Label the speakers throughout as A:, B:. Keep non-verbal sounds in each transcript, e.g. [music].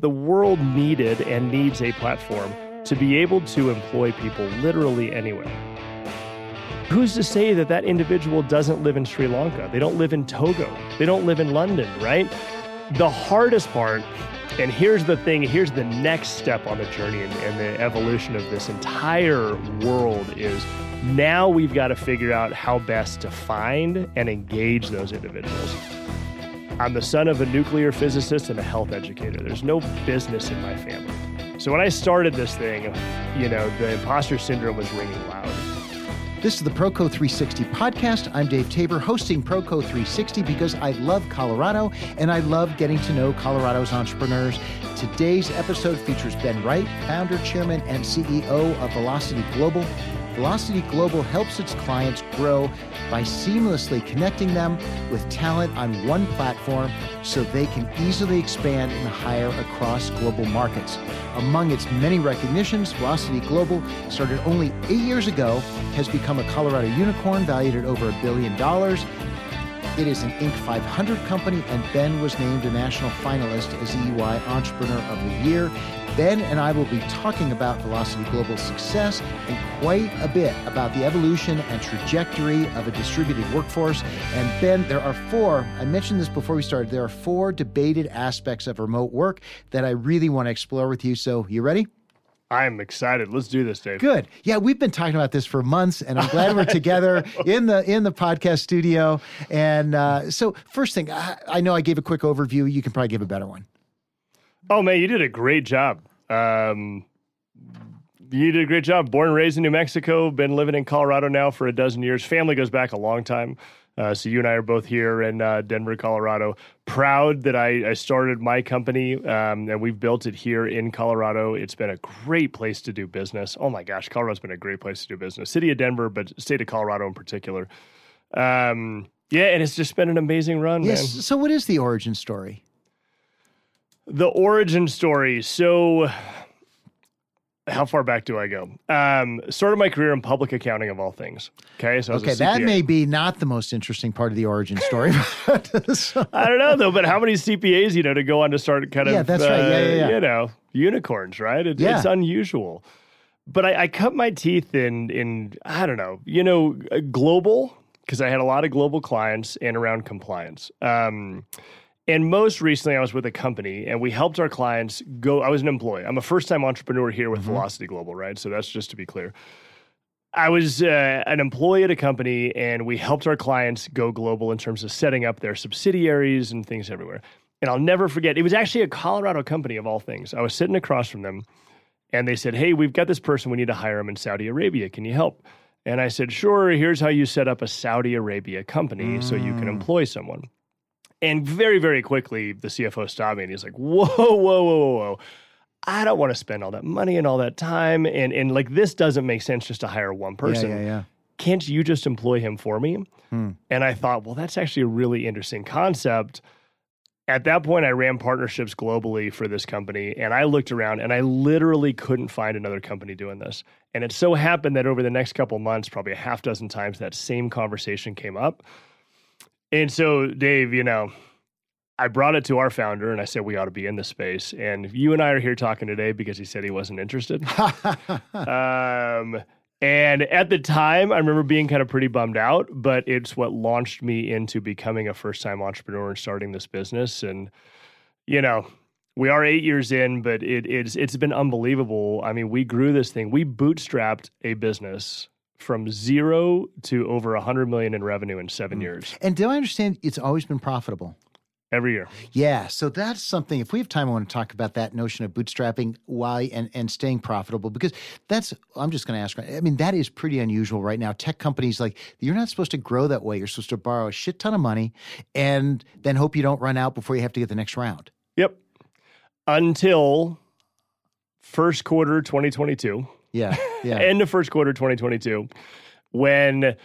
A: The world needed and needs a platform to be able to employ people literally anywhere. Who's to say that that individual doesn't live in Sri Lanka? They don't live in Togo. They don't live in London, right? The hardest part, and here's the thing, here's the next step on the journey and, and the evolution of this entire world is now we've got to figure out how best to find and engage those individuals. I'm the son of a nuclear physicist and a health educator. There's no business in my family. So when I started this thing, you know, the imposter syndrome was ringing loud.
B: This is the Proco 360 podcast. I'm Dave Tabor, hosting Proco 360 because I love Colorado and I love getting to know Colorado's entrepreneurs. Today's episode features Ben Wright, founder, chairman, and CEO of Velocity Global. Velocity Global helps its clients grow by seamlessly connecting them with talent on one platform so they can easily expand and hire across global markets. Among its many recognitions, Velocity Global, started only eight years ago, has become a Colorado unicorn valued at over a billion dollars. It is an Inc. 500 company, and Ben was named a national finalist as EY Entrepreneur of the Year. Ben and I will be talking about Velocity Global's success and quite a bit about the evolution and trajectory of a distributed workforce. And Ben, there are four, I mentioned this before we started, there are four debated aspects of remote work that I really want to explore with you. So, you ready?
A: I'm excited. Let's do this, Dave.
B: Good. Yeah, we've been talking about this for months, and I'm glad we're [laughs] together in the in the podcast studio. And uh, so, first thing, I, I know I gave a quick overview. You can probably give a better one.
A: Oh man, you did a great job. Um, you did a great job. Born and raised in New Mexico, been living in Colorado now for a dozen years. Family goes back a long time. Uh, so you and I are both here in uh, Denver, Colorado. Proud that I, I started my company um, and we've built it here in Colorado. It's been a great place to do business. Oh my gosh, Colorado's been a great place to do business. City of Denver, but state of Colorado in particular. Um, yeah, and it's just been an amazing run,
B: Yes.
A: man.
B: So, what is the origin story?
A: The origin story. So, how far back do I go? Um, started my career in public accounting of all things. Okay, so I was a
B: Okay, that may be not the most interesting part of the origin story. So- [laughs]
A: I don't know though, but how many CPAs you know to go on to start kind of
B: Yeah, that's right. Yeah, yeah, yeah.
A: you know unicorns, right? It,
B: Yeah.
A: It's unusual, but I, I cut my teeth in in I don't know, you know, uh, global because I had a lot of global clients and around compliance. Um, and most recently, I was with a company and we helped our clients go. I was an employee. I'm a first time entrepreneur here with Velocity Global, right? So that's just to be clear. I was uh, an employee at a company and we helped our clients go global in terms of setting up their subsidiaries and things everywhere. And I'll never forget, it was actually a Colorado company of all things. I was sitting across from them and they said, Hey, we've got this person. We need to hire him in Saudi Arabia. Can you help? And I said, Sure. Here's how you set up a Saudi Arabia company so you can employ someone. And very, very quickly, the CFO stopped me and he's like, Whoa, whoa, whoa, whoa, whoa. I don't want to spend all that money and all that time. And, and like, this doesn't make sense just to hire one person
B: Yeah, yeah, yeah.
A: can't you just employ him for me?
B: Hmm.
A: And I thought, well, that's actually a really interesting concept. At that point, I ran partnerships globally for this company, and I looked around and I literally couldn't find another company doing this. And it so happened that over the next couple months, probably a half dozen times, that same conversation came up. And so, Dave, you know, I brought it to our founder and I said, we ought to be in this space. And you and I are here talking today because he said he wasn't interested. [laughs] Um, and at the time, I remember being kind of pretty bummed out, but it's what launched me into becoming a first time entrepreneur and starting this business. And, you know, we are eight years in, but it, it's it's been unbelievable. I mean, we grew this thing. We bootstrapped a business from zero to over a hundred million in revenue in seven mm. years
B: and do I understand it's always been profitable?
A: every year.
B: Yeah, so that's something. If we have time, I want to talk about that notion of bootstrapping, why and and staying profitable because that's. I'm just going to ask. I mean, that is pretty unusual right now. Tech companies like you're not supposed to grow that way. You're supposed to borrow a shit ton of money and then hope you don't run out before you have to get the next round.
A: Yep. Until first quarter 2022.
B: Yeah, yeah.
A: end of first quarter 2022 when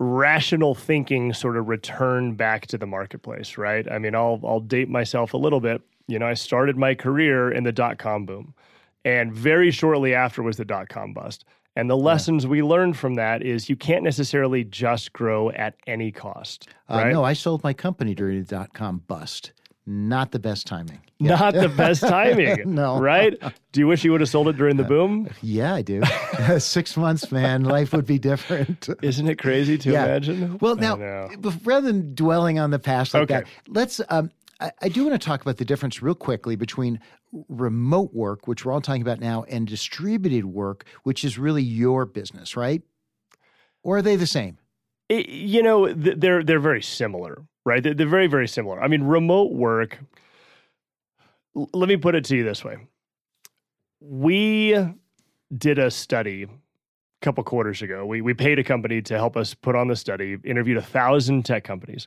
A: rational thinking sort of returned back to the marketplace right? I mean i'll i'll date myself a little bit. You know i started my career in the dot com boom and very shortly after was the dot com bust. And the lessons we learned from that is you can't necessarily just grow at any cost
B: Uh, no, I sold my company during the dot com bust. Not the best timing. [laughs]
A: Not the best timing. [laughs]
B: No.
A: Right? Do you wish you would have sold it during the boom?
B: Yeah, I do. [laughs] Six months, man, life would be different.
A: Isn't it crazy to
B: Yeah.
A: imagine?
B: Well, now, rather than dwelling on the past like
A: Okay.
B: that, let's. Um, I, I do want to talk about the difference real quickly between remote work, which we're all talking about now, and distributed work, which is really your business, right? Or are they the same?
A: It- you know, th- they're they're very similar, right? They're, they're very very similar. I mean, remote work. l- let me put it to you this way: we did a study a couple quarters ago. We we paid a company to help us put on the study. Interviewed a thousand tech companies.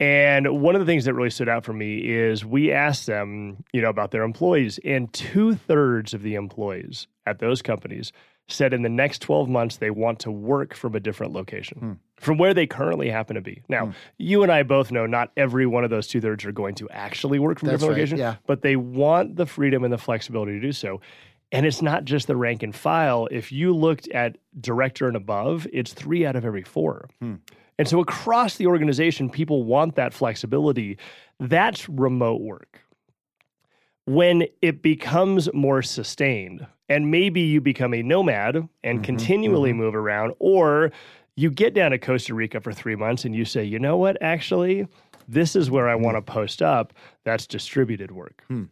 A: And one of the things that really stood out for me is we asked them, you know, about their employees, and two thirds of the employees at those companies said in the next 12 months they want to work from a different location
B: Hmm.
A: from where they currently happen to be. Now,
B: Hmm.
A: you and I both know not every one of those two thirds are going to actually work from a different
B: right,
A: location,
B: yeah.
A: but they want the freedom and the flexibility to do so. And it's not just the rank and file. If you looked at director and above, it's three out of every four.
B: Hmm.
A: And so across the organization, people want that flexibility. That's remote work. When it becomes more sustained, and maybe you become a nomad and
B: Mhm,
A: continually mm-hmm. move around, or you get down to Costa Rica for three months and you say, you know what, actually, this is where I hmm. want to post up. That's distributed work. Hmm.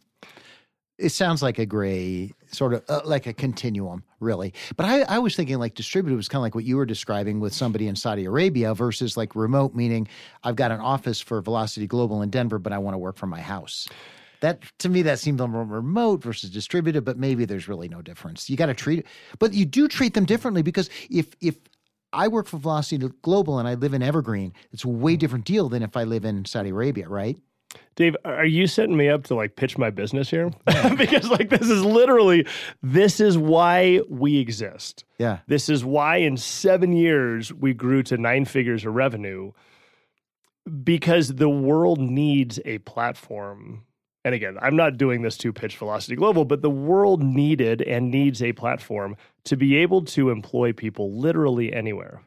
B: It sounds like a gray sort of uh, like a continuum, really. But I, I was thinking like distributed was kind of like what you were describing with somebody in Saudi Arabia versus like remote, meaning I've got an office for Velocity Global in Denver, but I want to work from my house. That to me, that seemed a little remote versus distributed, but maybe there's really no difference. You got to treat it, but you do treat them differently because if if I work for Velocity Global and I live in Evergreen, it's a way different deal than if I live in Saudi Arabia, right?
A: Dave, are you setting me up to like pitch my business here? [laughs] because like this is literally this is why we exist.
B: Yeah.
A: This is why in 7 years we grew to 9 figures of revenue because the world needs a platform. And again, I'm not doing this to pitch Velocity Global, but the world needed and needs a platform to be able to employ people literally anywhere.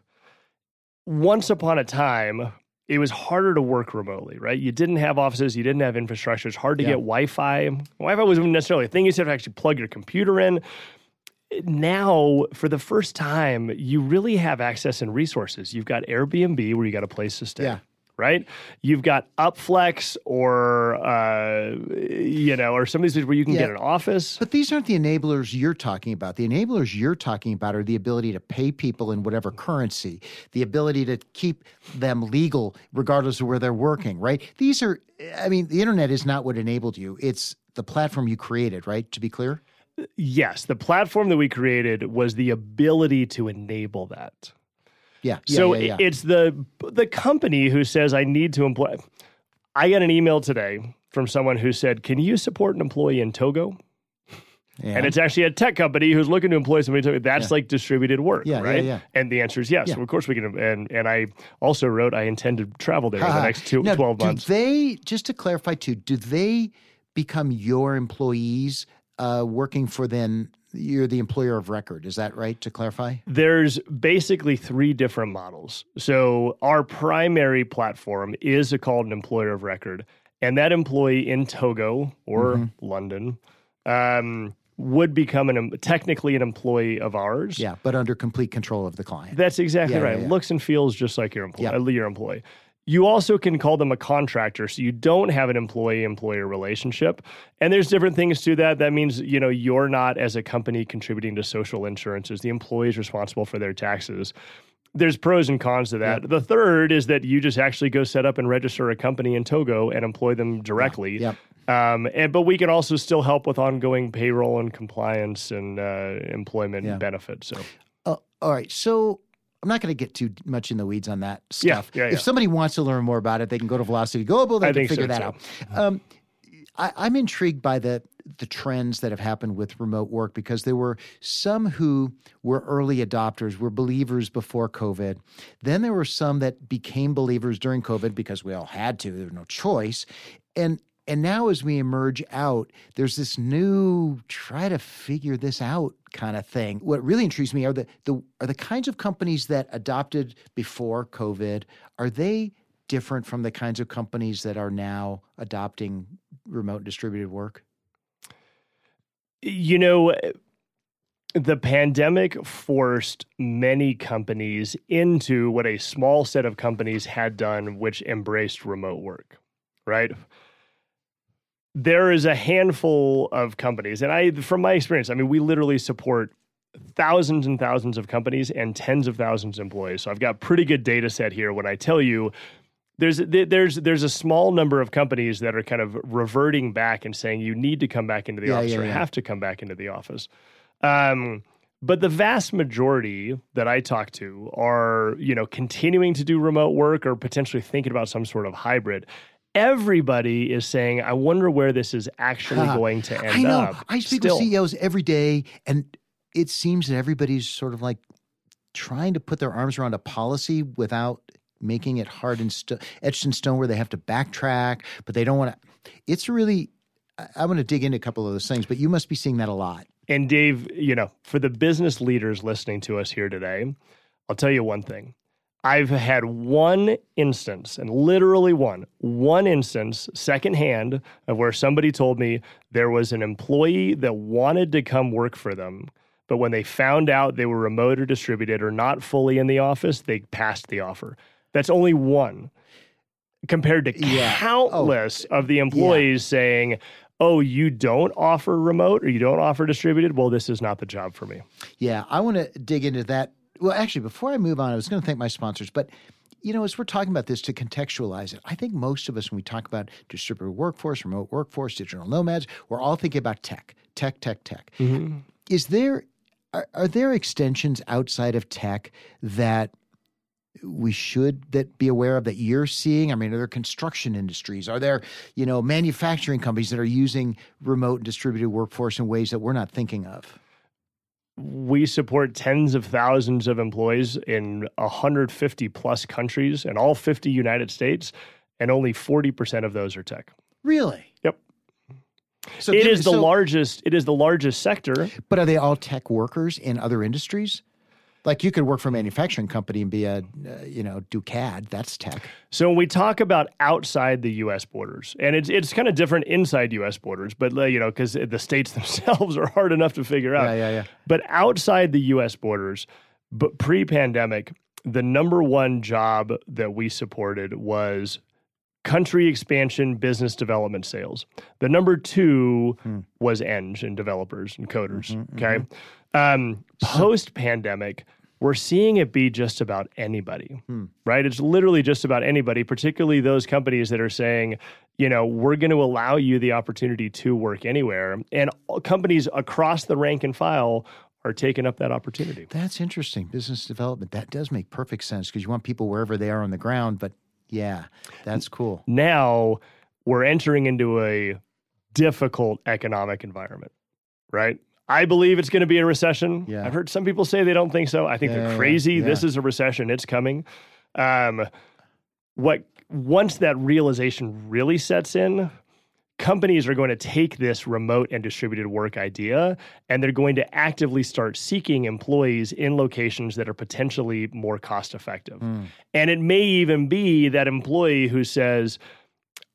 A: Once upon a time, it was harder to work remotely, right? You didn't have offices, you didn't have infrastructure. It's hard to
B: Yeah.
A: get Wi-Fi. Wi-Fi wasn't necessarily a thing. You to have to actually plug your computer in. Now, for the first time, you really have access and resources. You've got Airbnb where you got a place to stay.
B: Yeah.
A: Right, you've got Upflex, or uh, you know, or some of these where you can
B: Yeah.
A: get an office.
B: But these aren't the enablers you're talking about. The enablers you're talking about are the ability to pay people in whatever currency, the ability to keep them legal regardless of where they're working, right? These are, I mean, the internet is not what enabled you. It's the platform you created, right? To be clear?
A: Yes, the platform that we created was the ability to enable that.
B: Yeah. yeah
A: so
B: yeah, yeah.
A: it- it's the the company who says I need to employ. I got an email today from someone who said, "Can you support an employee in Togo?"
B: Yeah.
A: And it's actually a tech company who's looking to employ somebody. in Togo. That's
B: Yeah.
A: like distributed work,
B: Yeah,
A: right? And the answer is yes. So of course we can. And and I also wrote I intend to travel there in the next two,
B: Now,
A: 12
B: do
A: months.
B: they, just to clarify too, do they become your employees uh, working for then? You're the employer of record. Is that right? To clarify?
A: There's basically three different models. So our primary platform is a, called an employer of record, and that employee in Togo or
B: Mm-hmm.
A: London um, would become an em- technically an employee of ours.
B: Yeah, but under complete control of the client.
A: That's exactly
B: Yeah, yeah,
A: right.
B: yeah.
A: Looks and feels just like your employee.
B: Yeah.
A: uh, Your employee. You also can call them a contractor, so you don't have an employee-employer relationship. And there's different things to that. That means you know you're not as a company contributing to social insurances. The employee is responsible for their taxes. There's pros and cons to that. The third is that you just actually go set up and register a company in Togo and employ them directly.
B: Yep.
A: Um, and but we can also still help with ongoing payroll and compliance and uh, employment
B: Yeah.
A: benefits. So
B: Uh, all right. So I'm not going to get too much in the weeds on that stuff.
A: yeah, yeah.
B: If somebody wants to learn more about it, they can go to Velocity Global. They
A: I
B: can figure
A: so,
B: that
A: too.
B: out. Um, I, I'm intrigued by the the trends that have happened with remote work because there were some who were early adopters, were believers before COVID. Then there were some that became believers during COVID because we all had to. There was no choice. And and now as we emerge out, there's this new try to figure this out kind of thing. What really intrigues me are the, the are the kinds of companies that adopted before COVID, are they different from the kinds of companies that are now adopting remote distributed work?
A: You know, the pandemic forced many companies into what a small set of companies had done, which embraced remote work, right? There is a handful of companies, and I, from my experience, I mean, we literally support thousands and thousands of companies and tens of thousands of employees. So I've got pretty good data set here when I tell you there's there's there's a small number of companies that are kind of reverting back and saying you need to come back into the
B: Yeah,
A: office
B: yeah,
A: or
B: yeah.
A: have to come back into the office. Um, but the vast majority that I talk to are, you know, continuing to do remote work or potentially thinking about some sort of hybrid. Everybody is saying, "I wonder where this is actually
B: Huh.
A: going to end
B: I know.
A: up."
B: I speak
A: Still.
B: with CEOs every day, and it seems that everybody's sort of like trying to put their arms around a policy without making it hard and st- etched in stone where they have to backtrack, but they don't want to. It's really. I, I want to dig into a couple of those things, but you must be seeing that a lot.
A: And Dave, you know, for the business leaders listening to us here today, I'll tell you one thing. I've had one instance, and literally one, one instance secondhand of where somebody told me there was an employee that wanted to come work for them, but when they found out they were remote or distributed or not fully in the office, they passed the offer. That's only one compared to
B: Yeah. Oh.
A: countless of the employees saying, oh, you don't offer remote or you don't offer distributed? Well, this is not the job for me.
B: Yeah, I want to dig into that. Well, actually, before I move on, I was going to thank my sponsors, but you know, as we're talking about this to contextualize it, I think most of us, when we talk about distributed workforce, remote workforce, digital nomads, we're all thinking about tech, tech, tech, tech. Mm-hmm. Is there are, are there extensions outside of tech that we should that be aware of that you're seeing? I mean, are there construction industries? Are there, you know, manufacturing companies that are using remote and distributed workforce in ways that we're not thinking of?
A: We support tens of thousands of employees in 150 plus countries in all 50 United States, and only 40% of those are tech.
B: Really?
A: Yep.
B: So
A: it is the
B: so-
A: largest. It is the largest sector.
B: But are they all tech workers in other industries? Like you could work for a manufacturing company and be a, uh, you know, do CAD. That's tech.
A: So when we talk about outside the U.S. borders, and it's it's kind of different inside U.S. borders, but you know because the states [laughs] themselves are hard enough to figure out.
B: Yeah, yeah, yeah.
A: But outside the U.S. borders, but pre-pandemic, the number one job that we supported was country expansion, business development, sales. The number two hmm. was eng and developers and coders. Mm-hmm, mm-hmm. okay, um, post-pandemic. We're seeing it be just about anybody, hmm. right? It's literally just about anybody, particularly those companies that are saying, you know, we're going to allow you the opportunity to work anywhere. And companies across the rank and file are taking up that opportunity.
B: That's interesting. Business development. That does make perfect sense because you want people wherever they are on the ground. But yeah, that's cool.
A: Now we're entering into a difficult economic environment, right? I believe it's going to be a recession.
B: Yeah.
A: I've heard some people say they don't think so. I think
B: Yeah,
A: they're crazy.
B: yeah.
A: This is a recession. It's coming. Um, what once that realization really sets in, companies are going to take this remote and distributed work idea and they're going to actively start seeking employees in locations that are potentially more cost effective.
B: Hmm.
A: And it may even be that employee who says,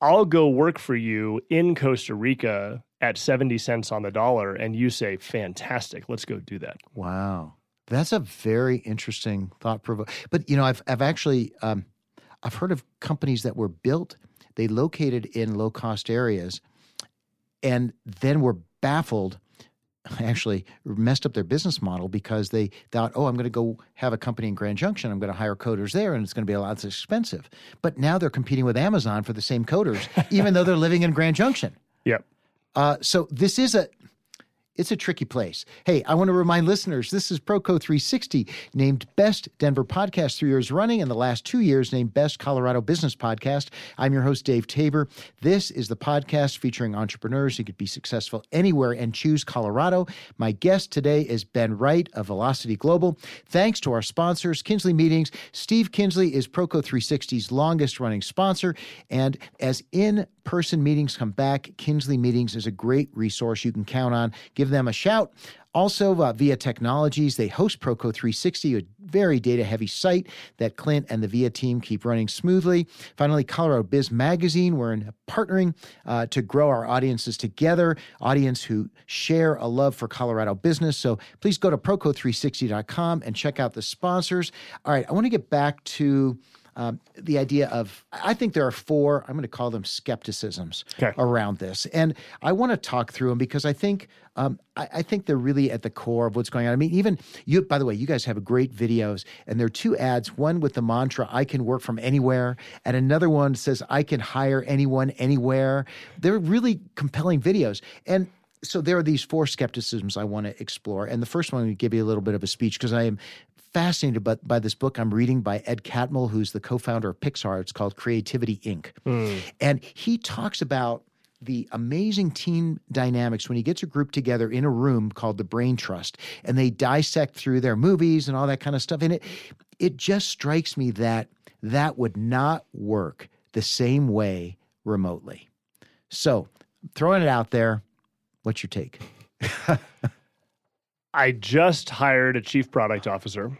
A: I'll go work for you in Costa Rica at 70 cents on the dollar. And you say, fantastic, let's go do that.
B: Wow, that's a very interesting thought provoking. But you know, I've I've actually um, I've heard of companies that were built, they located in low cost areas, and then were baffled. Actually, messed up their business model because they thought, "Oh, I'm going to go have a company in Grand Junction. I'm going to hire coders there, and it's going to be a lot less expensive." But now they're competing with Amazon for the same coders, [laughs] even though they're living in Grand Junction.
A: Yep.
B: Uh, so this is a it's a tricky place. Hey, I want to remind listeners this is Proco 360, named Best Denver Podcast three years running, and the last two years named Best Colorado Business Podcast. I'm your host, Dave Tabor. This is the podcast featuring entrepreneurs who could be successful anywhere and choose Colorado. My guest today is Ben Wright of Velocity Global. Thanks to our sponsors, Kinsley Meetings. Steve Kinsley is Proco 360's longest running sponsor. And as in person meetings come back. Kinsley Meetings is a great resource you can count on. Give them a shout. Also, uh, VIA Technologies, they host Proco 360, a very data heavy site that Clint and the VIA team keep running smoothly. Finally, Colorado Biz Magazine, we're in partnering uh, to grow our audiences together, audience who share a love for Colorado business. So please go to Proco360.com and check out the sponsors. All right, I want to get back to um, the idea of I think there are four I'm going to call them skepticisms
A: okay.
B: around this, and I want to talk through them because I think um, I, I, think they're really at the core of what's going on. I mean, even you. By the way, you guys have great videos, and there are two ads. One with the mantra "I can work from anywhere," and another one says "I can hire anyone anywhere." They're really compelling videos, and so there are these four skepticisms I want to explore. And the first one, I'm going to give you a little bit of a speech because I am fascinated by, by this book I'm reading by Ed Catmull, who's the co founder of Pixar. It's called Creativity Inc. Mm. And he talks about the amazing team dynamics when he gets a group together in a room called the Brain Trust and they dissect through their movies and all that kind of stuff. And it, it just strikes me that that would not work the same way remotely. So, throwing it out there, what's your take? [laughs]
A: I just hired a chief product officer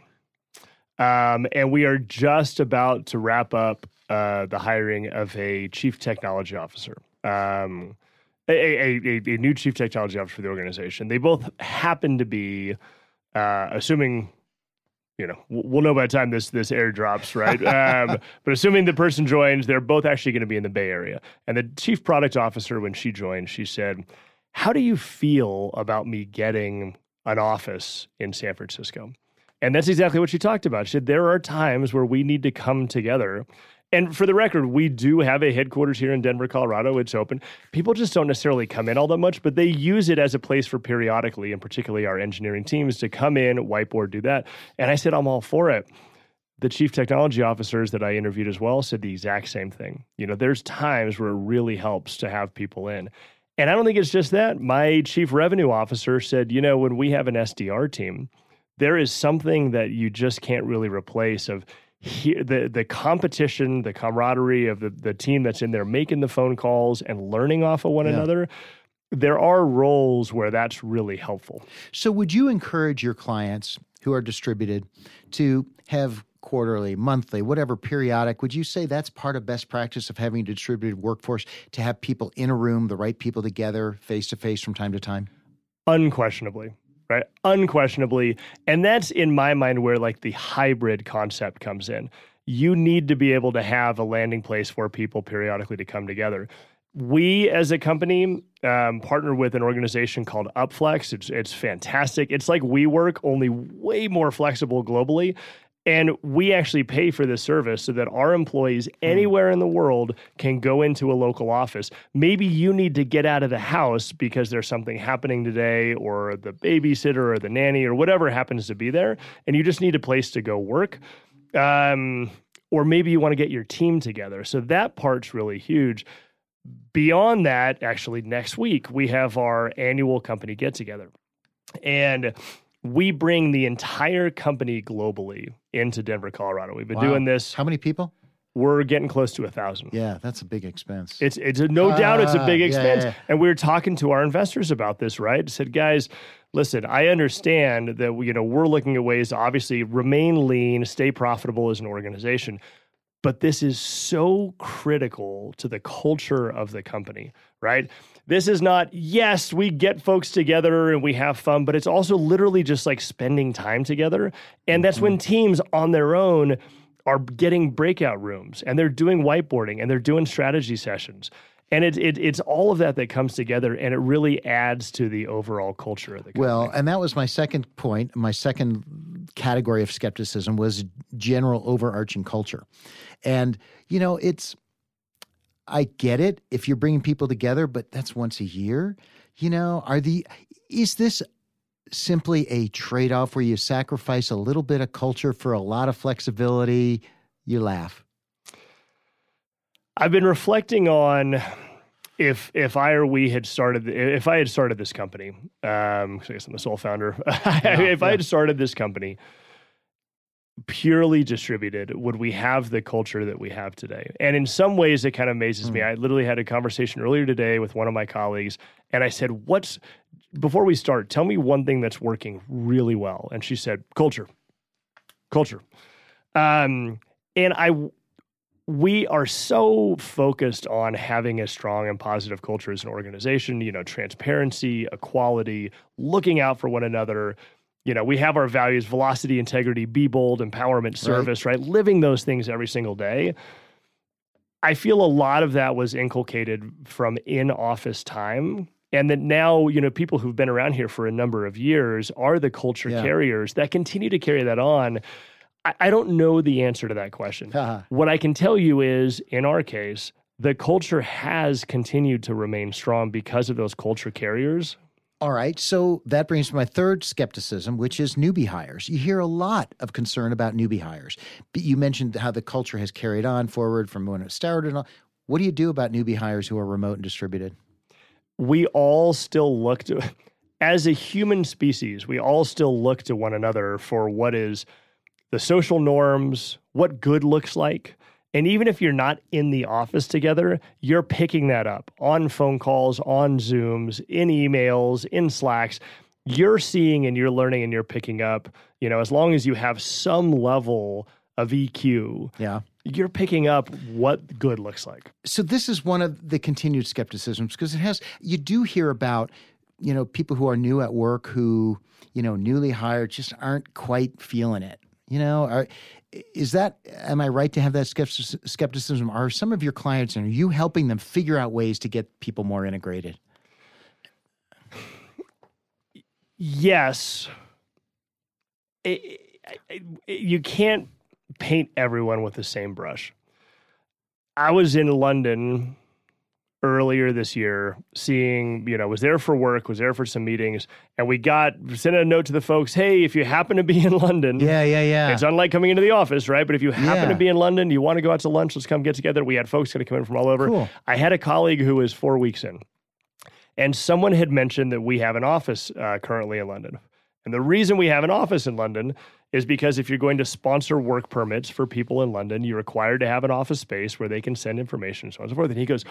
A: um, and we are just about to wrap up uh, the hiring of a chief technology officer, um, a, a, a, a, new chief technology officer for the organization. They both happen to be, uh, assuming, you know, we'll know by the time this this air drops, right? um, [laughs] but assuming the person joins, they're both actually going to be in the Bay Area. And the chief product officer, when she joined, she said, "How do you feel about me getting an office in San Francisco?" And that's exactly what she talked about. She said there are times where we need to come together. And for the record, we do have a headquarters here in Denver, Colorado. It's open. People just don't necessarily come in all that much, but they use it as a place for periodically, and particularly our engineering teams, to come in, whiteboard, do that. And I said, I'm all for it. The chief technology officers that I interviewed as well said the exact same thing. You know, there's times where it really helps to have people in. And I don't think it's just that. My chief revenue officer said, you know, when we have an SDR team, there is something that you just can't really replace of he, the the competition, the camaraderie of the, the team that's in there making the phone calls and learning off of one yeah. another. There are roles where that's really helpful.
B: So, would you encourage your clients who are distributed to have quarterly, monthly, whatever periodic, would you say that's part of best practice of having a distributed workforce to have people in a room, the right people together, face to face from time to time?
A: Unquestionably right? Unquestionably. And that's in my mind where like the hybrid concept comes in. You need to be able to have a landing place for people periodically to come together. We, as a company, um, partner with an organization called Upflex. It's it's fantastic. It's like WeWork, only way more flexible globally. And we actually pay for this service so that our employees hmm. anywhere in the world can go into a local office. Maybe you need to get out of the house because there's something happening today, or the babysitter, or the nanny, or whatever happens to be there, and you just need a place to go work. Um, or maybe you want to get your team together. So that part's really huge. Beyond that, actually, next week we have our annual company get together. And we bring the entire company globally into Denver, Colorado. We've been wow. doing this.
B: How many people?
A: We're getting close to a thousand.
B: Yeah, that's a big expense.
A: It's it's a, no uh, doubt it's a big expense. Yeah, yeah. And we were talking to our investors about this, right? Said, guys, listen, I understand that you know we're looking at ways to obviously remain lean, stay profitable as an organization but this is so critical to the culture of the company, right? This is not, yes, we get folks together and we have fun, but it's also literally just like spending time together. And that's when mm-hmm. teams on their own are getting breakout rooms and they're doing whiteboarding and they're doing strategy sessions. And it, it, it's all of that that comes together and it really adds to the overall culture of the company.
B: Well, and that was my second point. My second category of skepticism was general overarching culture. And, you know, it's, I get it if you're bringing people together, but that's once a year. You know, are the, is this simply a trade off where you sacrifice a little bit of culture for a lot of flexibility? You laugh.
A: I've been reflecting on if if I or we had started if I had started this company, um, I guess I'm the sole founder. [laughs] Yeah, if yeah. I had started this company, purely distributed, would we have the culture that we have today? And in some ways, it kind of amazes mm. me. I literally had a conversation earlier today with one of my colleagues, and I said, What's, before we start, tell me one thing that's working really well. And she said, Culture. Culture. Um, and I, we are so focused on having a strong and positive culture as an organization, you know, transparency, equality, looking out for one another, you know, we have our values velocity, integrity, be bold, empowerment, service, right? right? Living those things every single day. I feel a lot of that was inculcated from in office time. And that now, you know, people who've been around here for a number of years are the culture yeah. carriers that continue to carry that on. I, I don't know the answer to that question. Uh-huh. What I can tell you is, in our case, the culture has continued to remain strong because of those culture carriers
B: all right. So that brings to my third skepticism, which is newbie hires. You hear a lot of concern about newbie hires. You mentioned how the culture has carried on forward from when it started. And all. What do you do about newbie hires who are remote and distributed?
A: We all still look to, [laughs] as a human species, we all still look to one another for what is the social norms, what good looks like, and even if you're not in the office together, you're picking that up on phone calls, on Zooms, in emails, in Slacks. You're seeing and you're learning and you're picking up, you know, as long as you have some level of EQ.
B: Yeah.
A: You're picking up what good looks like.
B: So this is one of the continued skepticisms because it has you do hear about, you know, people who are new at work who, you know, newly hired just aren't quite feeling it. You know, are, is that am I right to have that skepticism? Are some of your clients and are you helping them figure out ways to get people more integrated?
A: Yes. It, it, it, you can't paint everyone with the same brush. I was in London earlier this year, seeing, you know, was there for work, was there for some meetings, and we got sent a note to the folks, hey, if you happen to be in London,
B: yeah, yeah, yeah,
A: it's unlike coming into the office, right? But if you happen yeah. to be in London, you want to go out to lunch, let's come get together. We had folks going to come in from all over.
B: Cool.
A: I had a colleague who was four weeks in, and someone had mentioned that we have an office uh, currently in London. And the reason we have an office in London is because if you're going to sponsor work permits for people in London, you're required to have an office space where they can send information, so on and so forth. And he goes,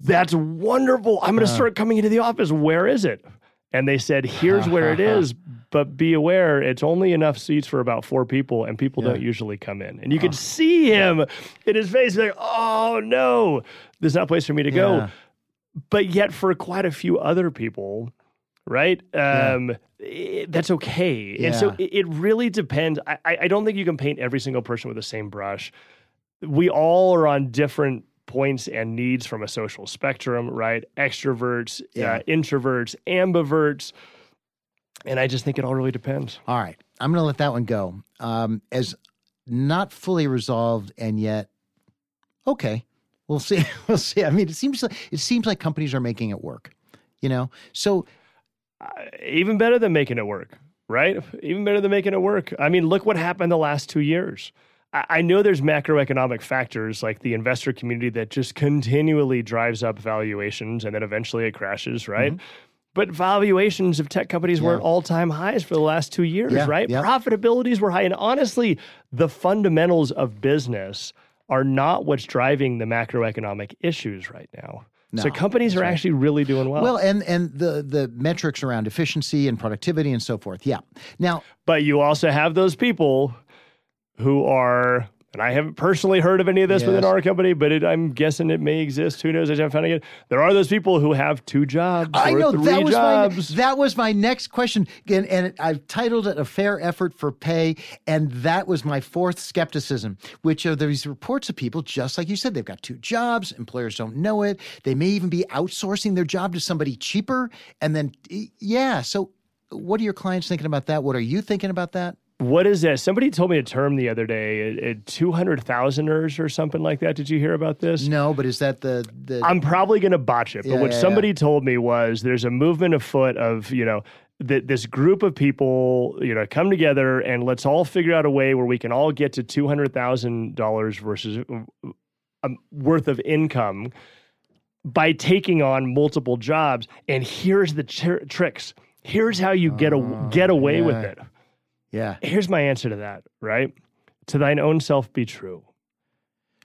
A: that's wonderful. I'm going to uh, start coming into the office. Where is it? And they said, here's where it [laughs] is, but be aware, it's only enough seats for about four people, and people yeah. don't usually come in. And you could see him in his face, like, oh no, there's not a place for me to go. Yeah. But yet, for quite a few other people, right? Um, it, that's okay. And so it, it really depends. I, I don't think you can paint every single person with the same brush. We all are on different points and needs from a social spectrum, right? Extroverts, yeah. uh, introverts, ambiverts. And I just think it all really depends.
B: All right. I'm going to let that one go. Um, as not fully resolved and yet, okay, we'll see. [laughs] we'll see. I mean, it seems like, it seems like companies are making it work, you know? So,
A: uh, even better than making it work, right? Even better than making it work. I mean, look what happened the last two years. I know there's macroeconomic factors like the investor community that just continually drives up valuations and then eventually it crashes, right? Mm-hmm. But valuations of tech companies yeah. were at all time highs for the last two years, yeah, right? Yeah. Profitabilities were high. And honestly, the fundamentals of business are not what's driving the macroeconomic issues right now. No, so companies are right. actually really doing well.
B: Well, and and the the metrics around efficiency and productivity and so forth. Yeah. Now,
A: but you also have those people who are and I haven't personally heard of any of this yes. within our company, but it, I'm guessing it may exist. Who knows? I haven't found it. There are those people who have two jobs. I know that was
B: jobs. my that was my next question, and, and I've titled it "A Fair Effort for Pay," and that was my fourth skepticism, which are these reports of people, just like you said, they've got two jobs. Employers don't know it. They may even be outsourcing their job to somebody cheaper, and then yeah. So, what are your clients thinking about that? What are you thinking about that?
A: What is that? Somebody told me a term the other day, two hundred thousanders or something like that. Did you hear about this?
B: No, but is that the? the...
A: I'm probably going to botch it, but yeah, what yeah, somebody yeah. told me was there's a movement afoot of you know that this group of people, you know, come together and let's all figure out a way where we can all get to two hundred thousand dollars versus um, worth of income by taking on multiple jobs. And here's the tr- tricks. Here's how you get a, get away with it
B: Yeah.
A: Here's my answer to that, right? To thine own self be true.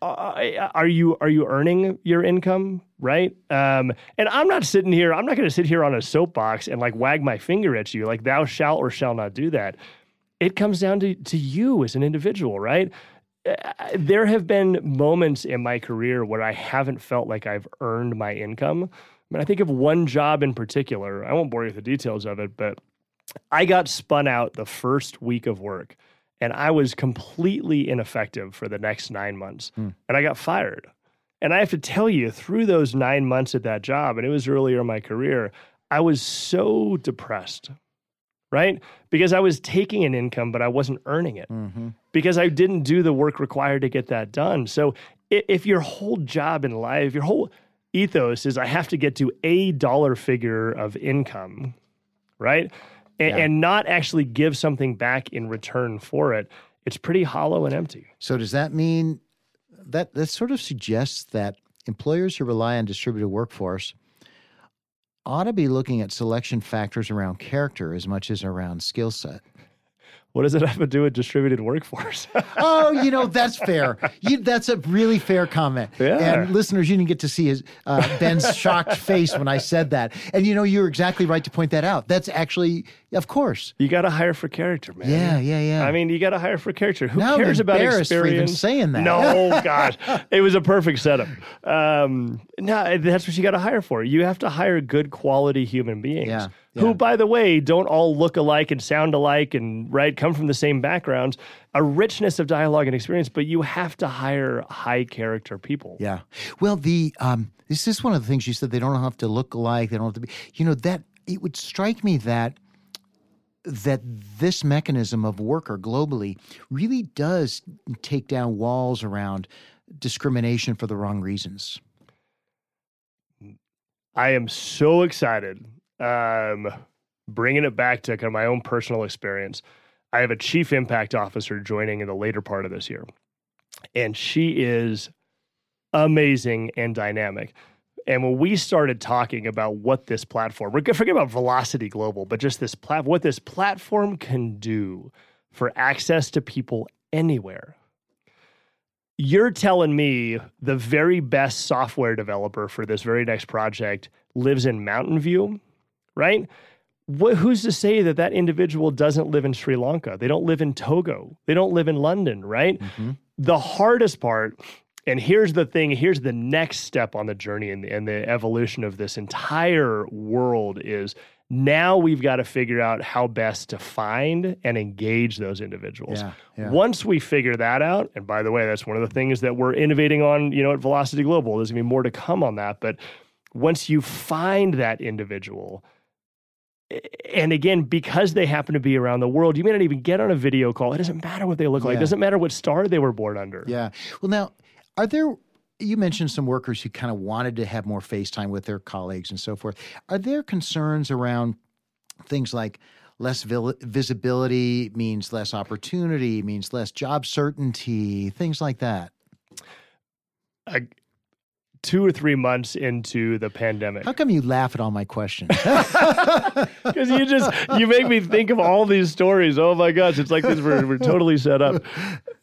A: Uh, are you are you earning your income right um, and i'm not sitting here i'm not going to sit here on a soapbox and like wag my finger at you like thou shalt or shall not do that it comes down to, to you as an individual right uh, there have been moments in my career where i haven't felt like i've earned my income I, mean, I think of one job in particular i won't bore you with the details of it but i got spun out the first week of work and I was completely ineffective for the next nine months. Hmm. And I got fired. And I have to tell you, through those nine months at that job, and it was earlier in my career, I was so depressed, right? Because I was taking an income, but I wasn't earning it mm-hmm. because I didn't do the work required to get that done. So if your whole job in life, your whole ethos is I have to get to a dollar figure of income, right? And, yeah. and not actually give something back in return for it, it's pretty hollow and empty.
B: So does that mean that that sort of suggests that employers who rely on distributed workforce ought to be looking at selection factors around character as much as around skill set?
A: What does it have to do with distributed workforce? [laughs]
B: oh, you know that's fair. You, that's a really fair comment.
A: Yeah.
B: And listeners, you didn't get to see his uh, Ben's [laughs] shocked face when I said that. And you know, you're exactly right to point that out. That's actually, of course,
A: you got to hire for character, man.
B: Yeah, yeah, yeah.
A: I mean, you got to hire for character. Who
B: now
A: cares about experience?
B: For even saying that.
A: No, [laughs] gosh, it was a perfect setup. Um, no, that's what you got to hire for. You have to hire good quality human beings.
B: Yeah
A: yeah. who, by the way, don't all look alike and sound alike and right come from the same backgrounds. A richness of dialogue and experience, but you have to hire high character people.
B: Yeah. Well, the um, this is one of the things you said. They don't have to look alike. They don't have to be. You know that it would strike me that that this mechanism of worker globally really does take down walls around discrimination for the wrong reasons.
A: I am so excited um, bringing it back to kind of my own personal experience, I have a chief impact officer joining in the later part of this year. And she is amazing and dynamic. And when we started talking about what this platform, we're going to forget about Velocity Global, but just this plat, what this platform can do for access to people anywhere. You're telling me the very best software developer for this very next project lives in Mountain View right? What, who's to say that that individual doesn't live in Sri Lanka? They don't live in Togo. They don't live in London, right? Mm-hmm. The hardest part, and here's the thing here's the next step on the journey and the, and the evolution of this entire world is now we've got to figure out how best to find and engage those individuals.
B: Yeah, yeah.
A: Once we figure that out, and by the way, that's one of the things that we're innovating on, you know, at Velocity Global. There's gonna be more to come on that. But once you find that individual, and again, because they happen to be around the world, you may not even get on a video call. It doesn't matter what they look like. It doesn't matter what star they were born under.
B: Yeah. Well, now, are there, you mentioned some workers who kind of wanted to have more FaceTime with their colleagues and so forth. Are there concerns around things like less visibility means less opportunity, means less job certainty, things like that?
A: I, two or three months into the pandemic.
B: How come you laugh at all my questions? [laughs] [laughs]
A: Because you just you make me think of all these stories. Oh my gosh, it's like this. We're, we're totally set up.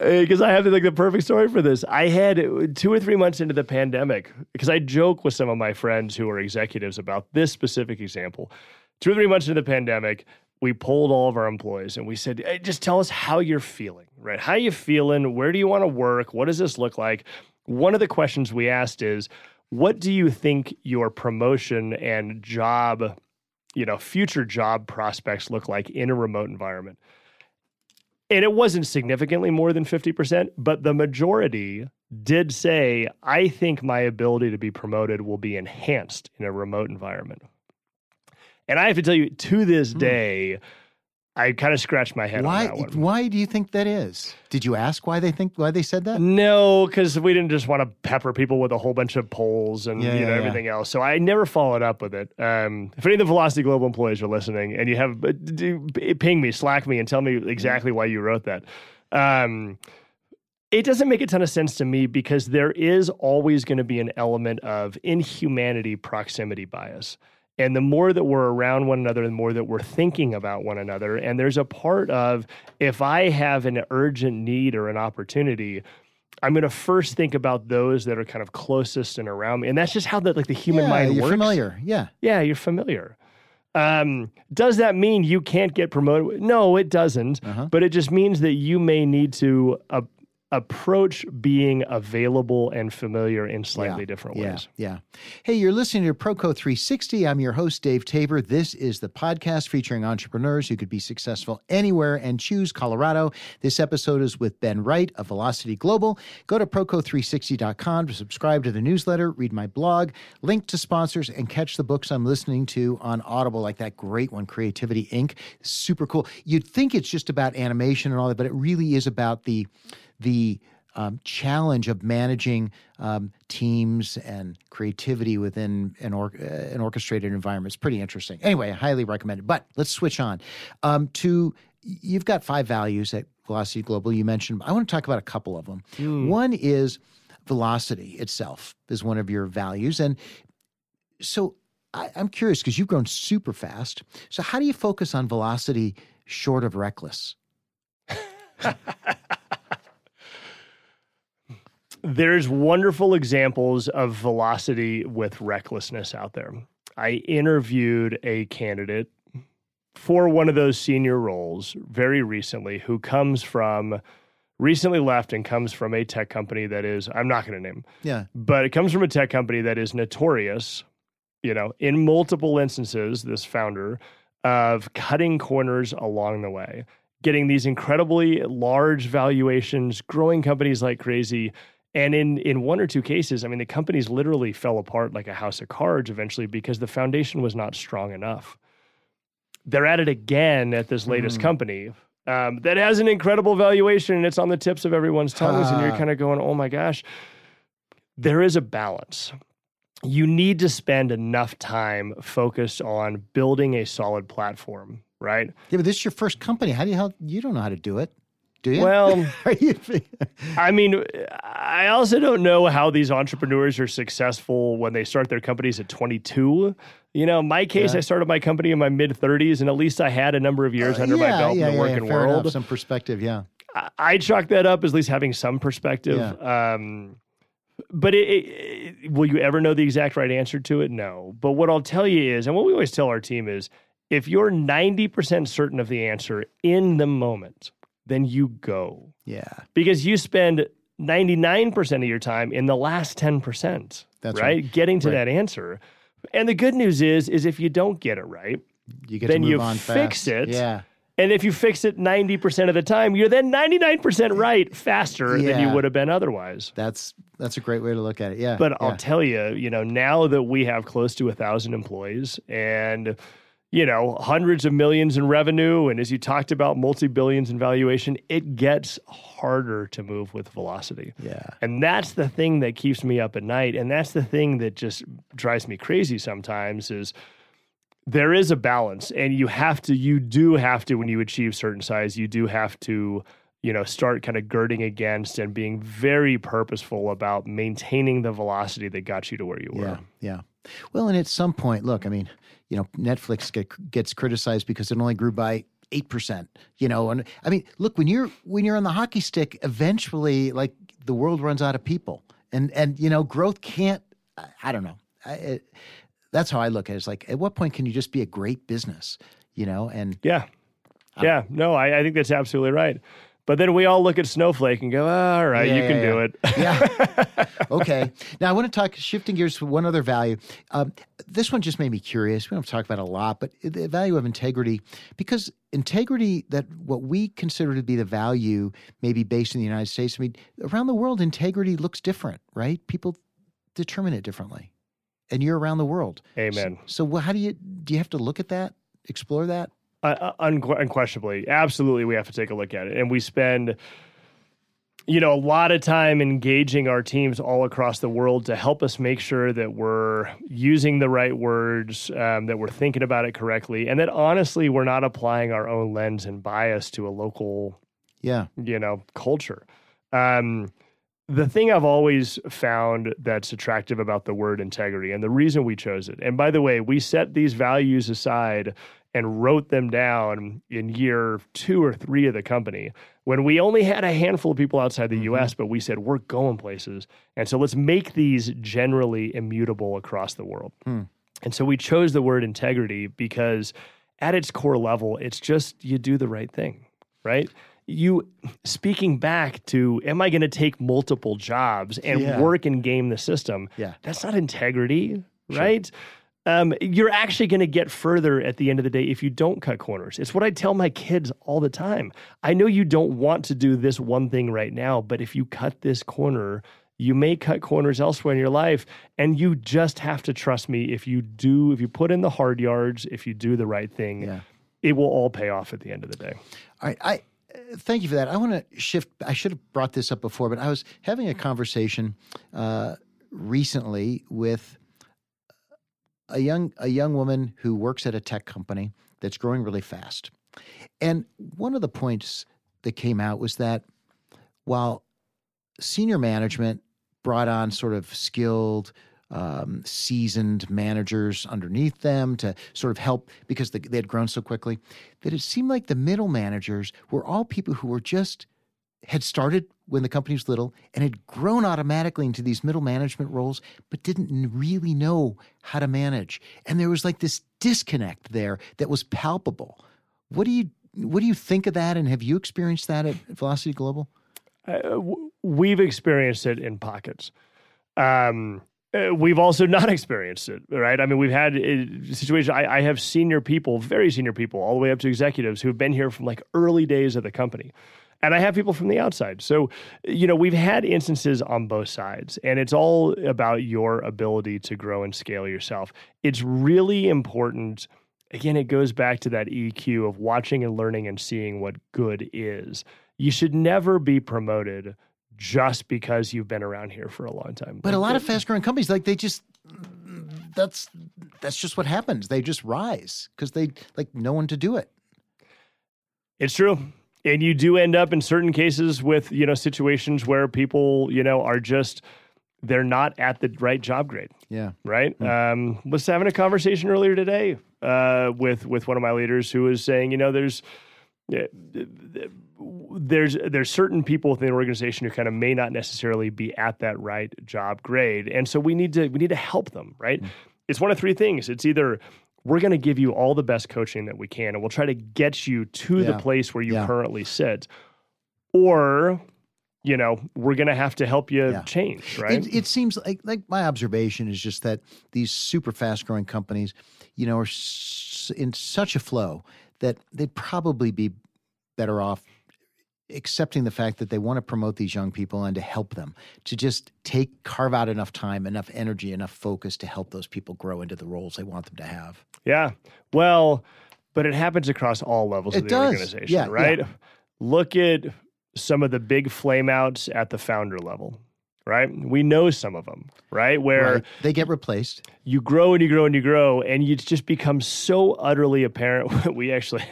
A: Uh, because I have like the perfect story for this. I had two or three months into the pandemic because I joke with some of my friends who are executives about this specific example. Two or three months into the pandemic, we pulled all of our employees and we said, hey, just tell us how you're feeling, right? How you feeling? Where do you want to work? What does this look like? One of the questions we asked is what do you think your promotion and job you know future job prospects look like in a remote environment and it wasn't significantly more than 50% but the majority did say i think my ability to be promoted will be enhanced in a remote environment and i have to tell you to this hmm. day I kind of scratched my head
B: why,
A: on.
B: Why do you think that is? Did you ask why they think why they said that?
A: No, because we didn't just want to pepper people with a whole bunch of polls and yeah, you know yeah, everything yeah. else. So I never followed up with it. Um, if any of the Velocity Global employees are listening and you have, uh, do, ping me, slack me, and tell me exactly why you wrote that. Um, it doesn't make a ton of sense to me because there is always going to be an element of inhumanity proximity bias. And the more that we're around one another, the more that we're thinking about one another. And there's a part of if I have an urgent need or an opportunity, I'm going to first think about those that are kind of closest and around me, and that's just how the like the human
B: yeah,
A: mind
B: you're
A: works.
B: familiar. Yeah.
A: Yeah, you're familiar. Um, does that mean you can't get promoted? No, it doesn't.
B: Uh-huh.
A: But it just means that you may need to uh, approach being available and familiar in slightly
B: Yeah,
A: different
B: Yeah,
A: ways.
B: yeah. Hey, you're listening to Proco 360. I'm your host, Dave Tabor. This is the podcast featuring entrepreneurs who could be successful anywhere and choose Colorado. This episode is with Ben Wright of Velocity Global. Go to Proco360.com to subscribe to the newsletter, read my blog, link to sponsors, and catch the books I'm listening to on Audible, like that great one, Creativity Inc. Super cool. You'd think it's just about animation and all that, but it really is about the the um, challenge of managing um, teams and creativity within an, or, uh, an orchestrated environment. is pretty interesting. Anyway, I highly recommend it. But let's switch on um, to you've got five values at Velocity Global. You mentioned. I want to talk about a couple of them. One is velocity itself is one of your values, and so I, I'm curious because you've grown super fast. So how do you focus on velocity short of reckless? [laughs]
A: There's wonderful examples of velocity with recklessness out there. I interviewed a candidate for one of those senior roles very recently who comes from recently left and comes from a tech company that is I'm not going to name,
B: Yeah.
A: but it comes from a tech company that is notorious, you know, in multiple instances this founder of cutting corners along the way, getting these incredibly large valuations, growing companies like crazy and in in one or two cases, I mean, the companies literally fell apart like a house of cards eventually because the foundation was not strong enough. They're at it again at this latest
B: Mhm.
A: company um, that has an incredible valuation and it's on the tips of everyone's tongues, and you're kind of going, "Oh my gosh!" There is a balance. You need to spend enough time focused on building a solid platform, right?
B: Yeah, but this is your first company. How do you how you don't know how to do it? Do you?
A: Well, [laughs]
B: you?
A: I mean, I also don't know how these entrepreneurs are successful when they start their companies at 22. You know, my case,
B: Yeah.
A: I started my company in my mid 30s, and at least I had a number of years under my
B: Uh,
A: belt
B: yeah,
A: in the
B: yeah,
A: working
B: yeah,
A: world.
B: Enough. Some perspective, yeah.
A: I- I chalk that up as at least having some perspective. Um, but it, it, it- will you ever know the exact right answer to it? No. But what I'll tell you is, and what we always tell our team is, if you're 90% certain of the answer in the moment, then you go
B: Yeah.
A: because you spend 99% of your time in the last 10%,
B: That's
A: right?
B: right.
A: Getting to
B: Right.
A: that answer. And the good news is is if you don't get it right,
B: You get
A: Then
B: to move
A: you fix
B: fast.
A: it.
B: Yeah.
A: and if you fix it 90% of the time, you're then 99% right faster than you would have been otherwise.
B: That's that's a great way to look at it. Yeah.
A: But
B: yeah.
A: I'll tell you, you know, now that we have close to a thousand employees and you know, hundreds of millions in revenue, and as you talked about, multi billions in valuation, it gets harder to move with velocity.
B: yeah.
A: And that's the thing that keeps me up at night. And that's the thing that just drives me crazy sometimes is there is a balance. And you have to, you do have to, when you achieve certain size, you do have to, you know, start kind of girding against and being very purposeful about maintaining the velocity that got you to where you were.
B: Yeah, yeah. Well, and at some point, look, I mean, you know, Netflix get, gets criticized because it only grew by eight percent. You know, and I mean, look, when you're when you're on the hockey stick, eventually, like the world runs out of people, and and you know, growth can't. I, I don't know. I, it, that's how I look at it. It's like, at what point can you just be a great business? You know, and
A: Yeah. Yeah. No, I, I think that's absolutely right. But then we all look at Snowflake and go, "Ah, all right,
B: Yeah,
A: you can
B: yeah.
A: do it.
B: yeah. [laughs] okay. Now I want to talk shifting gears to one other value. Um, this one just made me curious. We don't talk about it a lot, but the value of integrity, because integrity that what we consider to be the value, maybe based in the United States. I mean, around the world, integrity looks different, right? People determine it differently, and you're around the world.
A: Amen.
B: So, wh- how do you do? You have to look at that, explore that.
A: Uh, unque- unquestionably, absolutely, we have to take a look at it, and we spend, you know, a lot of time engaging our teams all across the world to help us make sure that we're using the right words, um, that we're thinking about it correctly, and that honestly, we're not applying our own lens and bias to a local
B: Yeah.
A: you know culture um the thing I've always found that's attractive about the word integrity and the reason we chose it. And by the way, we set these values aside and wrote them down in year two or three of the company when we only had a handful of people outside the mm-hmm. US, but we said, we're going places. And so let's make these generally immutable across the world. Mm. And so we chose the word integrity because at its core level, it's just you do the right thing, right? You speaking back to, am I going to take multiple jobs and yeah. work and game the system?
B: Yeah.
A: That's not integrity, sure. Um, you're actually going to get further at the end of the day if you don't cut corners. It's what I tell my kids all the time. I know you don't want to do this one thing right now, but if you cut this corner, you may cut corners elsewhere in your life, and you just have to trust me. If you do, if you put in the hard yards, if you do the right thing, yeah. it will all pay off at the end of the day.
B: All right, I thank you for that. I want to shift. I should have brought this up before, but I was having a conversation uh, recently with a young a young woman who works at a tech company that's growing really fast, and one of the points that came out was that while senior management brought on sort of skilled, um, seasoned managers underneath them to sort of help because they had grown so quickly that it seemed like the middle managers were all people who were just had started when the company was little and had grown automatically into these middle management roles, but didn't really know how to manage. And there was like this disconnect there that was palpable. What do you what do you think of that? And have you experienced that at Velocity Global?
A: Uh, we've experienced it in pockets. Um, uh, we've also [laughs] not experienced it, right? I mean, we've had uh, situations. I, I, have senior people, very senior people, all the way up to executives who've been here from like early days of the company. And I have people from the outside. So, you know, we've had instances on both sides, and it's all about your ability to grow and scale yourself. It's really important. Again, it goes back to that EQ of watching and learning and seeing what good is you should never be promoted just because you've been around here for a long time.
B: But like, a lot of fast growing companies, like they just that's that's just what happens. They just rise because they like no one to do it.
A: It's true. And you do end up in certain cases with, you know, situations where people, you know, are just they're not at the right job grade.
B: Yeah.
A: Right. Mm. Um, was having a conversation earlier today uh, with with one of my leaders who was saying, you know, there's there's there's certain people within the organization who kind of may not necessarily be at that right job grade, and so we need to we need to help them. Right? Mm-hmm. It's one of three things. It's either we're going to give you all the best coaching that we can, and we'll try to get you to yeah. the place where you yeah. currently sit, or you know we're going to have to help you yeah. change. Right?
B: It, it seems like like my observation is just that these super fast growing companies, you know, are in such a flow that they'd probably be better off accepting the fact that they want to promote these young people and to help them to just take carve out enough time enough energy enough focus to help those people grow into the roles they want them to have
A: yeah well but it happens across all levels it of the does. organization yeah, right yeah. look at some of the big flameouts at the founder level right we know some of them right where right.
B: they get replaced
A: you grow and you grow and you grow and you just become so utterly apparent [laughs] we actually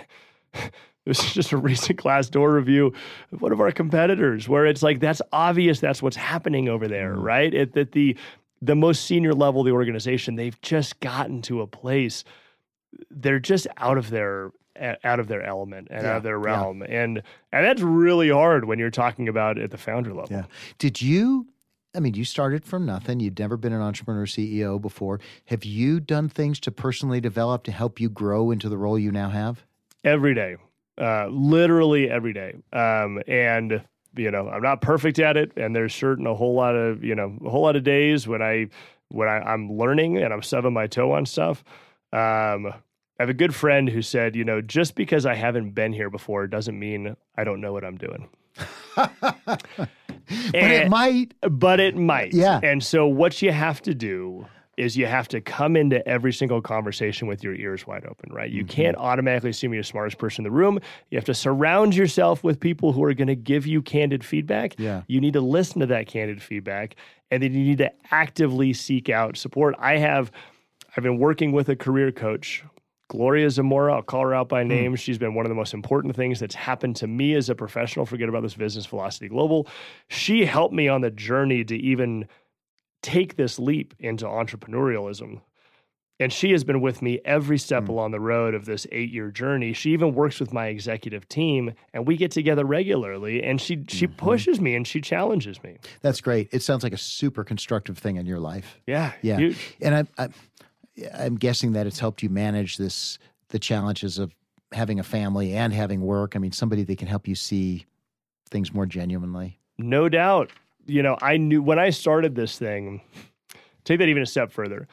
A: this is [laughs] just a recent Glassdoor review of one of our competitors where it's like that's obvious that's what's happening over there, mm. right? It, that the the most senior level of the organization, they've just gotten to a place they're just out of their out of their element and yeah, out of their realm. Yeah. And and that's really hard when you're talking about at the founder level.
B: Yeah. Did you I mean, you started from nothing. You'd never been an entrepreneur CEO before. Have you done things to personally develop to help you grow into the role you now have?
A: Every day uh, literally every day. Um, and you know, I'm not perfect at it, and there's certain a whole lot of you know a whole lot of days when I when I, am learning and I'm stubbing my toe on stuff. Um, I have a good friend who said, you know, just because I haven't been here before doesn't mean I don't know what I'm doing. [laughs] [laughs]
B: but and, it might.
A: But it might.
B: Yeah.
A: And so what you have to do is you have to come into every single conversation with your ears wide open, right? You mm-hmm. can't automatically assume you're the smartest person in the room. You have to surround yourself with people who are going to give you candid feedback.
B: Yeah.
A: You need to listen to that candid feedback and then you need to actively seek out support. I have I've been working with a career coach Gloria Zamora, I'll call her out by name. Mm. She's been one of the most important things that's happened to me as a professional. Forget about this business, Velocity Global. She helped me on the journey to even take this leap into entrepreneurialism. And she has been with me every step mm. along the road of this eight year journey. She even works with my executive team, and we get together regularly. And she she mm-hmm. pushes me and she challenges me.
B: That's great. It sounds like a super constructive thing in your life.
A: Yeah,
B: yeah. And I, I I'm guessing that it's helped you manage this the challenges of having a family and having work. I mean, somebody that can help you see things more genuinely.
A: No doubt. You know, I knew when I started this thing, take that even a step further.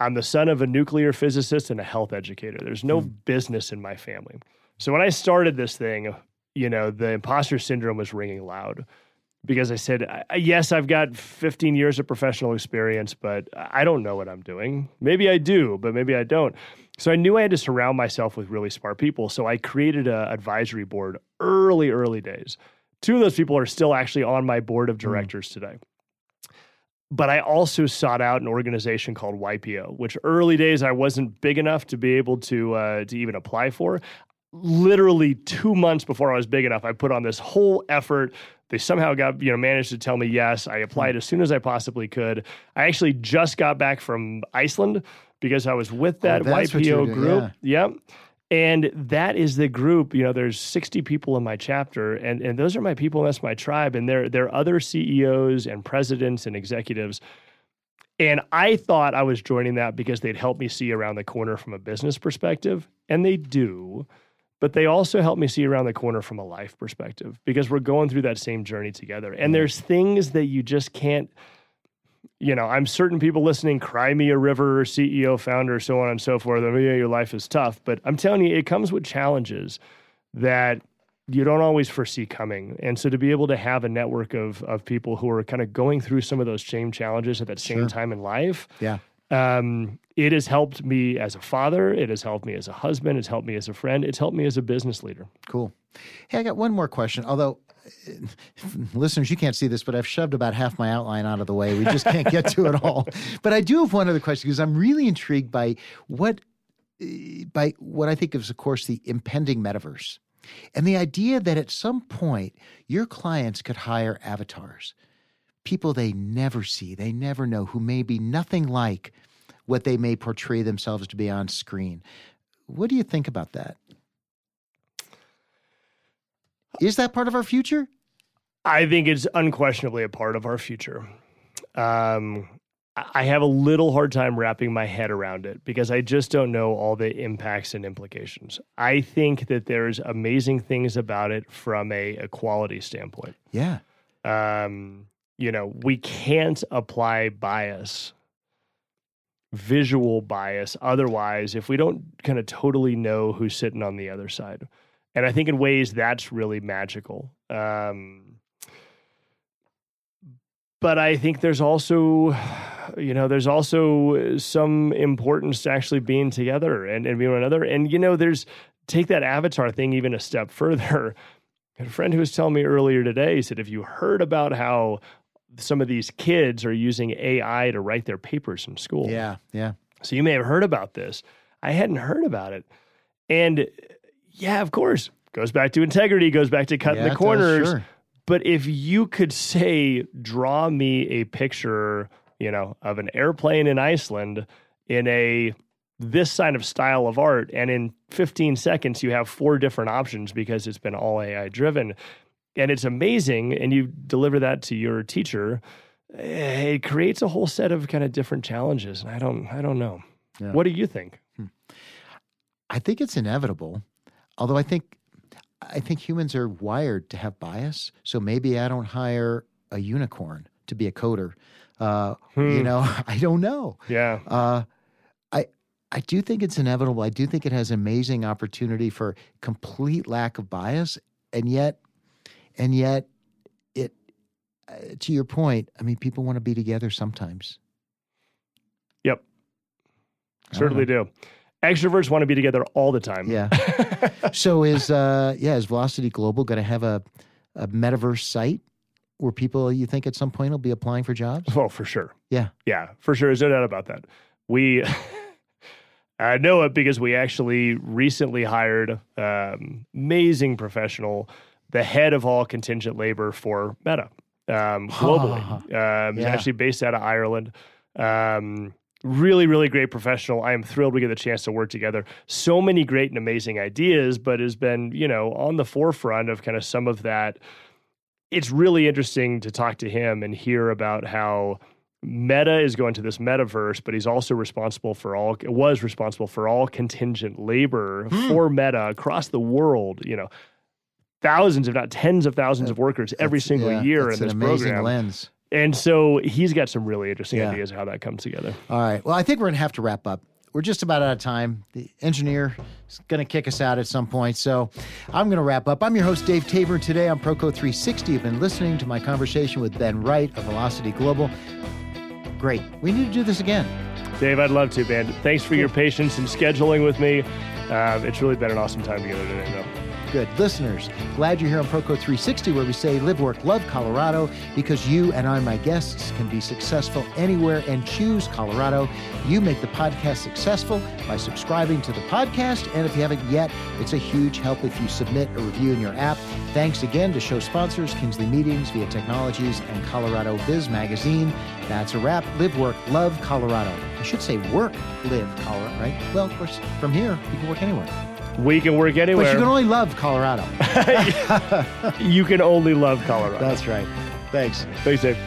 A: I'm the son of a nuclear physicist and a health educator. There's no hmm. business in my family. So when I started this thing, you know, the imposter syndrome was ringing loud because I said, yes, I've got 15 years of professional experience, but I don't know what I'm doing. Maybe I do, but maybe I don't. So I knew I had to surround myself with really smart people. So I created an advisory board early, early days. Two of those people are still actually on my board of hmm. directors mm. today. But I also sought out an organization called YPO, which early days I wasn't big enough to be able to uh, to even apply for literally two months before I was big enough, I put on this whole effort. They somehow got, you know, managed to tell me yes. I applied as soon as I possibly could. I actually just got back from Iceland because I was with that oh, YPO group. Yeah. Yep. And that is the group, you know, there's 60 people in my chapter and, and those are my people, and that's my tribe. And they're they're other CEOs and presidents and executives. And I thought I was joining that because they'd help me see around the corner from a business perspective. And they do but they also help me see around the corner from a life perspective because we're going through that same journey together. And there's things that you just can't, you know, I'm certain people listening, cry me a river, CEO, founder, so on and so forth. I mean, yeah, your life is tough, but I'm telling you, it comes with challenges that you don't always foresee coming. And so to be able to have a network of of people who are kind of going through some of those same challenges at that same sure. time in life,
B: yeah,
A: um, it has helped me as a father. It has helped me as a husband. It's helped me as a friend. It's helped me as a business leader.
B: Cool. Hey, I got one more question. Although, [laughs] listeners, you can't see this, but I've shoved about half my outline out of the way. We just can't get to it all. [laughs] But I do have one other question because I'm really intrigued by what, by what I think is, of course, the impending metaverse, and the idea that at some point your clients could hire avatars people they never see, they never know, who may be nothing like what they may portray themselves to be on screen. What do you think about that? Is that part of our future?
A: I think it's unquestionably a part of our future. Um, I have a little hard time wrapping my head around it because I just don't know all the impacts and implications. I think that there's amazing things about it from a equality standpoint.
B: Yeah.
A: Um, you know, we can't apply bias, visual bias, otherwise, if we don't kind of totally know who's sitting on the other side. And I think in ways that's really magical. Um, but I think there's also, you know, there's also some importance to actually being together and, and being one another. And, you know, there's take that avatar thing even a step [laughs] further. A friend who was telling me earlier today, said, if you heard about how some of these kids are using AI to write their papers in school.
B: Yeah, yeah.
A: So you may have heard about this. I hadn't heard about it. And yeah, of course, goes back to integrity, goes back to cutting yeah, the corners. Does, sure. But if you could say, draw me a picture, you know, of an airplane in Iceland in a this kind of style of art, and in 15 seconds you have four different options because it's been all AI driven and it's amazing and you deliver that to your teacher eh, it creates a whole set of kind of different challenges and i don't i don't know yeah. what do you think hmm.
B: i think it's inevitable although i think i think humans are wired to have bias so maybe i don't hire a unicorn to be a coder. Uh, hmm. you know [laughs] i don't know.
A: Yeah. Uh,
B: i I do think it's inevitable. I do think it has amazing opportunity for complete lack of bias, and yet and yet it uh, to your point i mean people want to be together sometimes.
A: Yep. Certainly do extroverts want to be together all the time.
B: Yeah. [laughs] So is uh yeah is velocity global going to have a, a metaverse site where people you think at some point will be applying for jobs?
A: Oh for sure.
B: Yeah.
A: Yeah for sure. There's no doubt about that. We [laughs] I know it because we actually recently hired um, amazing professional, the head of all contingent labor for Meta um, globally. um, He's actually based out of Ireland. Um, really, really great professional. I am thrilled we get the chance to work together. So many great and amazing ideas, but has been you know on the forefront of kind of some of that. It's really interesting to talk to him and hear about how Meta is going to this metaverse, but he's also responsible for all was responsible for all contingent labor
B: Hmm.
A: for Meta across the world. You know, thousands, if not tens of thousands of workers every
B: That's-
A: single
B: yeah,
A: year in this
B: an amazing
A: program.
B: lens.
A: And so he's got some really interesting
B: Yeah.
A: ideas how that comes together.
B: All right. Well, I think we're going to have to wrap up. We're just about out of time. The engineer is going to kick us out at some point. So I'm going to wrap up. I'm your host, Dave Tabor. Today on Proco 360, you've been listening to my conversation with Ben Wright of Velocity Global. Great. We need to do this again.
A: Dave, I'd love to, man. Thanks for your patience and scheduling with me. Um, it's really been an awesome time together today, though.
B: Good. Listeners, glad you're here on Proco 360, where we say live, work, love Colorado because you and I, my guests, can be successful anywhere and choose Colorado. You make the podcast successful by subscribing to the podcast. And if you haven't yet, it's a huge help if you submit a review in your app. Thanks again to show sponsors Kingsley Meetings, Via Technologies, and Colorado Biz Magazine. That's a wrap. Live, work, love Colorado. I should say work, live Colorado, right? Well, of course, from here, you can work anywhere.
A: We can work
B: anyway.
A: But
B: you can only love Colorado. [laughs]
A: you can only love Colorado.
B: That's right. Thanks.
A: Thanks, Dave.